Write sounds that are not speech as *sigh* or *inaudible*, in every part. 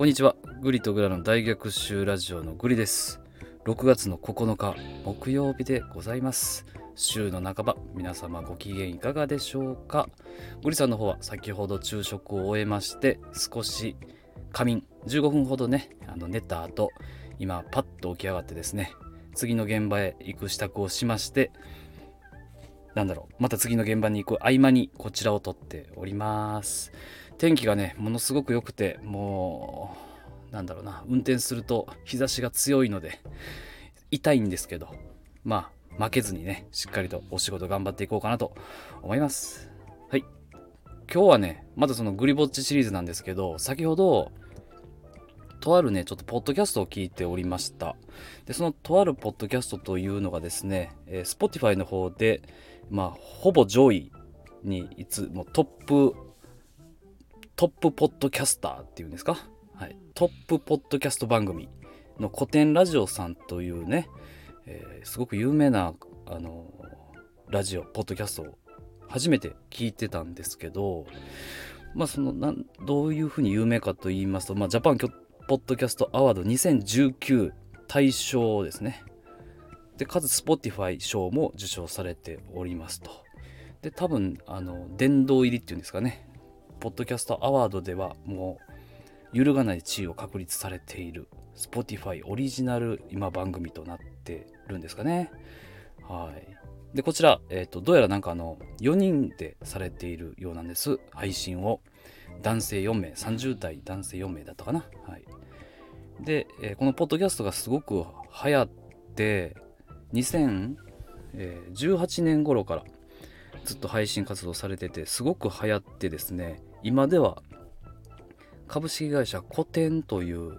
こんにちは。グリとグラの大逆襲ラジオのグリです。6月の9日木曜日でございます。週の半ば、皆様ご機嫌いかがでしょうか？グリさんの方は先ほど昼食を終えまして、少し仮眠、15分ほどね、あの寝た後、今パッと起き上がってですね、次の現場へ行く支度をしまして、なんだろう、また次の現場に行く合間にこちらを撮っております。天気がね、ものすごく良くて、もう、なんだろうな、運転すると日差しが強いので、痛いんですけど、まあ、負けずにね、しっかりとお仕事頑張っていこうかなと思います。はい。今日はね、まだそのグリぼっちシリーズなんですけど、先ほど、とあるね、ちょっとポッドキャストを聞いておりました。で、そのとあるポッドキャストというのがですね、えー Spotify の方で、まあ、ほぼ上位にいつもトップ、トップポッドキャスターっていうんですか？はい。トップポッドキャスト番組の古典ラジオさんというね、えーすごく有名な、あのラジオ、ポッドキャストを初めて聞いてたんですけど、まあ、そのなんどういうふうに有名かと言いますと、まあ、ジャパンポッドキャストアワード2019大賞ですね。で、かつ Spotify 賞も受賞されておりますと。で、多分、あの、殿堂入りっていうんですかね。ポッドキャストアワードではもう揺るがない地位を確立されている Spotify オリジナル今番組となってるんですかね。はい。で、こちら、えっ、と、どうやらなんかあの、4人でされているようなんです。配信を。男性4名、30代男性4名だったかな。はい。で、えーこのポッドキャストがすごく流行って、2018年頃からずっと配信活動されてて、すごく流行ってですね、今では株式会社古典という、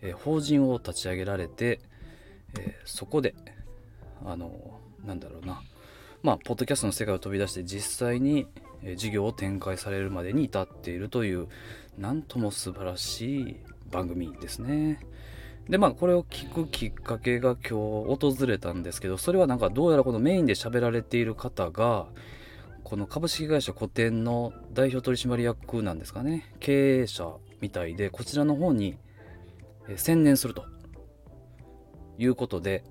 えー法人を立ち上げられて、えーそこで、あの、なんだろうな、まあ、ポッドキャストの世界を飛び出して実際に、えー事業を展開されるまでに至っているという、なんとも素晴らしい番組ですね。で、まあ、これを聞くきっかけが今日訪れたんですけど、それはなんかどうやらこのメインで喋られている方が、この株式会社古典の代表取締役なんですかね、経営者みたいで、こちらの方に専念すると。いうことで、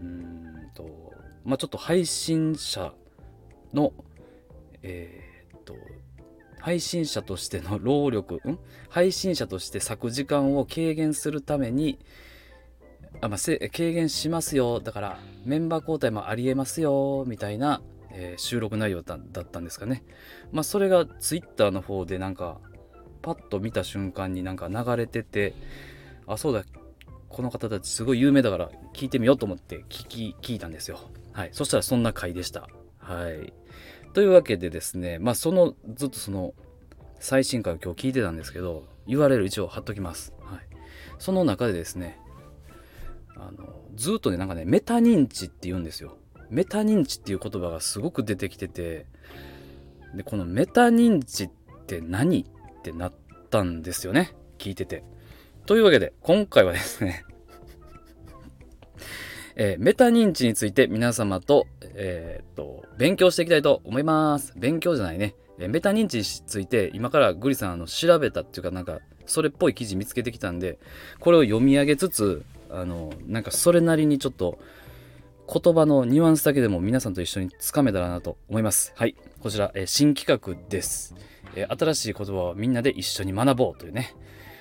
うんと、まあちょっと配信者の、えーっと、配信者としての *laughs* 労力、ん？配信者として割く時間を軽減するために、あまあ、せ軽減しますよ。だから、メンバー交代もありえますよ、みたいな、えー収録内容だったんですかね。まあ、それがツイッターの方でなんか、パッと見た瞬間になんか流れてて、あ、そうだ、この方たちすごい有名だから聞いてみようと思って聞き、聞いたんですよ。はい。そしたらそんな回でした。はい。というわけでですね、まあ、その、ずっとその、最新回を今日聞いてたんですけど、URL 一応貼っときます。はい。その中でですね、あの、ずっとね、なんかね、メタ認知って言うんですよ。メタ認知っていう言葉がすごく出てきてて、で、このメタ認知って何ってなったんですよね。聞いてて。というわけで、今回はですね、*laughs* えーメタ認知について皆様と、えーっと、勉強していきたいと思います。勉強じゃないね。えメタ認知について、今からグリさん、あの、調べたっていうか、なんか、それっぽい記事見つけてきたんで、これを読み上げつつ、あの、なんか、それなりにちょっと、言葉のニュアンスだけでも皆さんと一緒につかめたらなと思います。はい。こちら、え新企画です、え新しい言葉をみんなで一緒に学ぼうというね。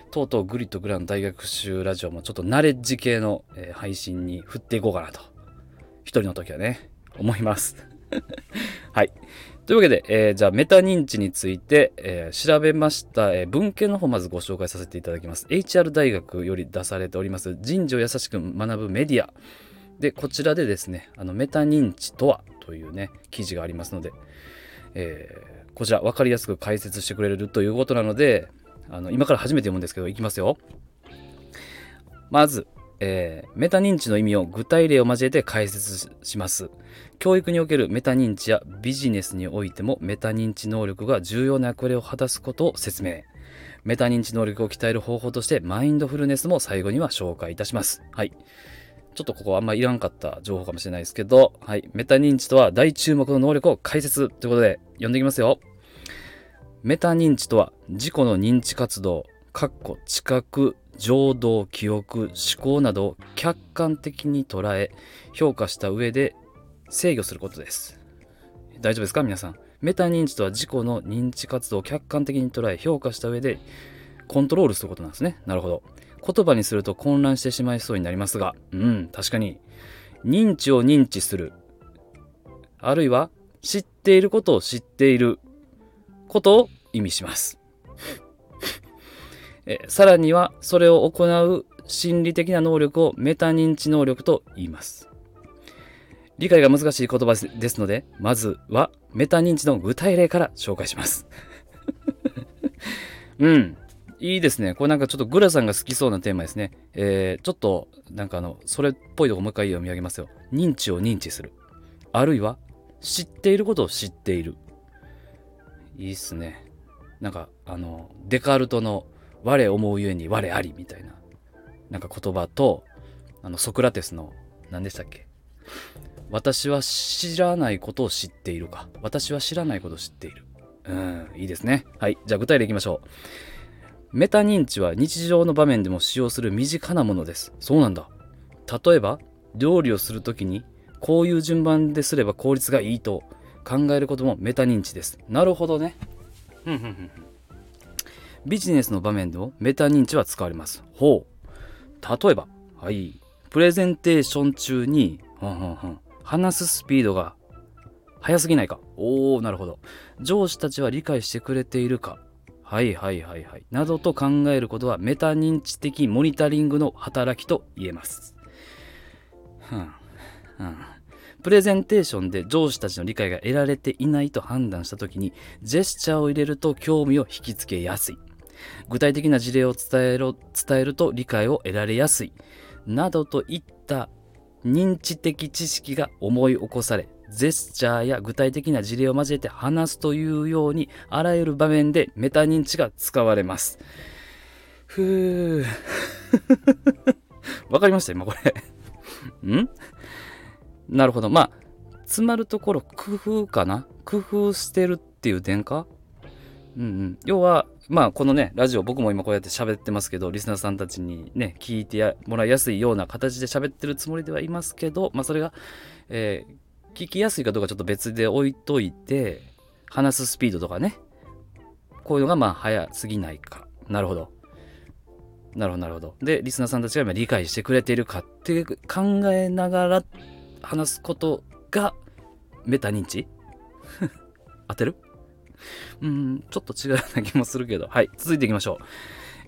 とうとうグリとグラの大学習ラジオもちょっとナレッジ系の、え配信に振っていこうかなと。一人の時はね、思います。*laughs* はい。というわけで、えーじゃあメタ認知について、えー調べました、えー文献の方まずご紹介させていただきます。HR 大学より出されております、人事を優しく学ぶメディア。で、こちらでですね、あのメタ認知とはというね、記事がありますので、えーこちら分かりやすく解説してくれるということなので、あの今から初めて読むんですけど、いきますよ。まず、えーメタ認知の意味を具体例を交えて解説します。教育におけるメタ認知やビジネスにおいてもメタ認知能力が重要な役割を果たすことを説明。メタ認知能力を鍛える方法としてマインドフルネスも最後には紹介いたします。はい。ちょっとここあんまいらんかった情報かもしれないですけど、はい。メタ認知とは大注目の能力を解説ということで読んでいきますよ。メタ認知とは自己の認知活動、かっこ知覚情動記憶思考などを客観的に捉え評価した上で制御することです。大丈夫ですか？皆さん。メタ認知とは自己の認知活動を客観的に捉え評価した上でコントロールすることなんですね。なるほど。言葉にすると混乱してしまいそうになりますが。うん確かに。認知を認知する。あるいは知っていることを知っていることを意味します。えさらにはそれを行う心理的な能力をメタ認知能力と言います。理解が難しい言葉ですのでまずはメタ認知の具体例から紹介します。*laughs* うん。いいですね。これなんかちょっとグラさんが好きそうなテーマですね。えー、ちょっとなんかあの、それっぽいとこもう一回読み上げますよ。認知を認知する。あるいは、知っていることを知っている。いいっすね。なんかあの、デカルトの我思うゆえに我ありみたいな、なんか言葉と、あの、ソクラテスの、何でしたっけ私は知らないことを知っているか。私は知らないことを知っている。うん、いいですね。はい。じゃあ具体例いきましょう。メタ認知は日常の場面でも使用する身近なものです。そうなんだ。例えば、料理をするときに、こういう順番ですれば効率がいいと考えることもメタ認知です。なるほどね。ビジネスの場面でもメタ認知は使われます。ほう。例えば、はい。プレゼンテーション中に、話すスピードが速すぎないか。おー、なるほど。上司たちは理解してくれているか。はいはいはいはい。などと考えることはメタ認知的モニタリングの働きと言えます。はん、はん。プレゼンテーションで上司たちの理解が得られていないと判断したときに、ジェスチャーを入れると興味を引きつけやすい。具体的な事例を伝えろ伝えると理解を得られやすい。などといった認知的知識が思い起こされ、ジェスチャーや具体的な事例を交えて話すというようにあらゆる場面でメタ認知が使われます。ふー。*laughs* わかりました今これ *laughs* ん？なるほど。まあ、詰まるところ工夫かな？工夫してるっていう点か？うんうん。要は、まあこのね、ラジオ僕も今こうやって喋ってますけど、リスナーさんたちにね、聞いてもらいやすいような形で喋ってるつもりではいますけど、まあそれが、えー聞きやすいかどうかちょっと別で置いといて、話すスピードとかね、こういうのがまあ早すぎないか。なるほど。なるほど、なるほど。で、リスナーさんたちが今理解してくれているかって考えながら話すことがメタ認知？*laughs* 当てる？うん、ちょっと違うような気もするけど。はい、続いていきましょう。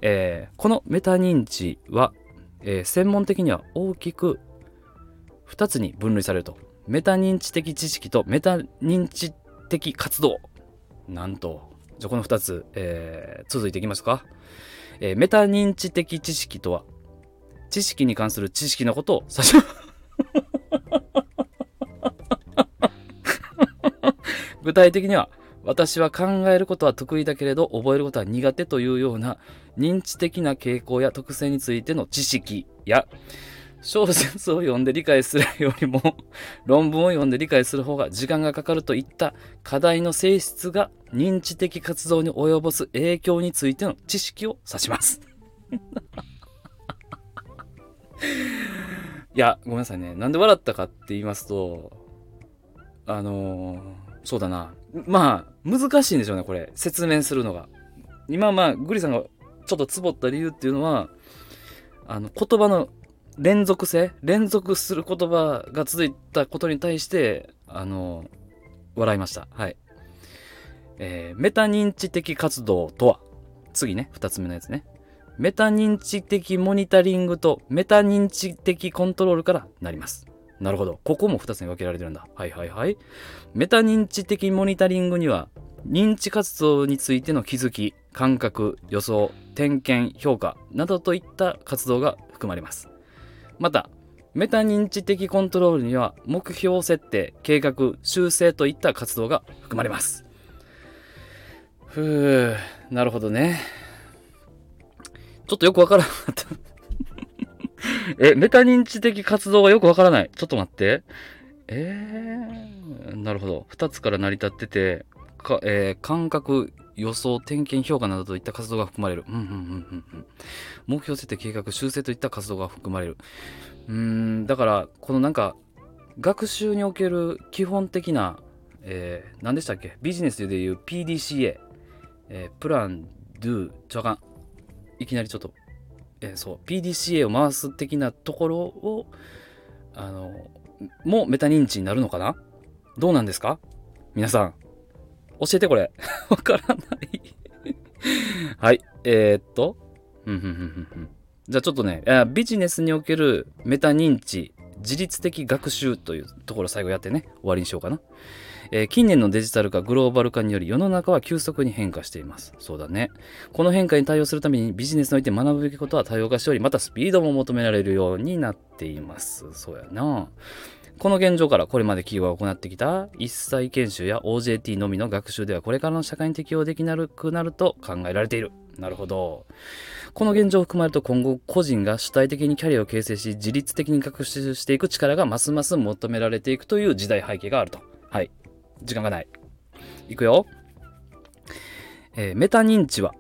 えー、このメタ認知は、えー、専門的には大きく2つに分類されると。メタ認知的知識とメタ認知的活動。なんと。じゃこの2つ、えー、続いていきますか。えー、メタ認知的知識とは、知識に関する知識のことを指します。*laughs* 具体的には、私は考えることは得意だけれど覚えることは苦手というような認知的な傾向や特性についての知識や小説を読んで理解するよりも論文を読んで理解する方が時間がかかるといった課題の性質が認知的活動に及ぼす影響についての知識を指しますいや、ごめんなさいね。なんで笑ったかって言いますと、あのー、そうだな。まあ、難しいんでしょうね、これ。説明するのが。今、まあ、グリさんがちょっとつぼった理由っていうのは、あの、言葉の連続性連続する言葉が続いたことに対して、あの、笑いました。はい。えー、メタ認知的活動とは、次ね、二つ目のやつね。メタ認知的モニタリングとメタ認知的コントロールからなります。なるほど。ここも二つに分けられてるんだ。はいはいはい。メタ認知的モニタリングには、認知活動についての気づき、感覚、予想、点検、評価などといった活動が含まれます。また、メタ認知的コントロールには目標設定、計画、修正といった活動が含まれます。ふぅ、なるほどね。ちょっとよくわからなかったえ、メタ認知的活動がよくわからない。ちょっと待って。えー、なるほど。2つから成り立ってて、か、えー感覚予想点検評価などといった活動が含まれる、うんうんうんうんうん、目標設定計画修正といった活動が含まれる。うーんだからこのなんか学習における基本的な、えー何でしたっけ？ビジネスでいう PDCA、えープラン、ドゥ、ちょかん。いきなりちょっと、えーそう、PDCA を回す的なところを、あの、もメタ認知になるのかな？どうなんですか？皆さん。教えてこれ。*laughs* わからない。*laughs* はい。えー、っと。じゃあちょっとね、ビジネスにおけるメタ認知、自律的学習というところ最後やってね、終わりにしようかな。えー近年のデジタル化、グローバル化により世の中は急速に変化しています。そうだね。この変化に対応するためにビジネスにおいて学ぶべきことは多様化しており、またスピードも求められるようになっています。そうやな。この現状からこれまで企業が行ってきた一切研修や OJT のみの学習ではこれからの社会に適応できなくなると考えられている。なるほど。この現状を含まれると今後個人が主体的にキャリアを形成し自律的に学習していく力がますます求められていくという時代背景があると。はい。時間がない。いくよ。えーメタ認知は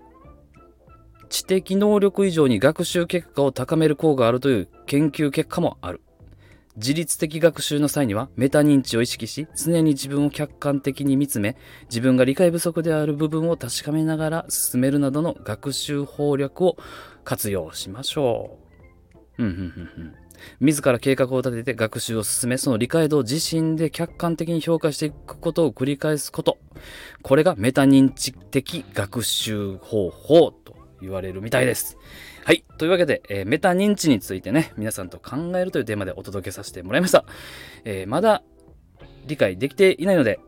知的能力以上に学習結果を高める効果があるという研究結果もある。自律的学習の際にはメタ認知を意識し常に自分を客観的に見つめ自分が理解不足である部分を確かめながら進めるなどの学習法略を活用しましょう。自ら計画を立てて学習を進めその理解度を自身で客観的に評価していくことを繰り返すことこれがメタ認知的学習方法と言われるみたいです。はい。というわけで、えーメタ認知についてね、皆さんと考えるというテーマでお届けさせてもらいました。えーまだ理解できていないので、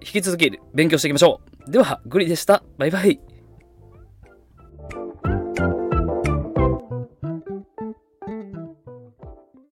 引き続き勉強していきましょう。では、グリでした。バイバイ。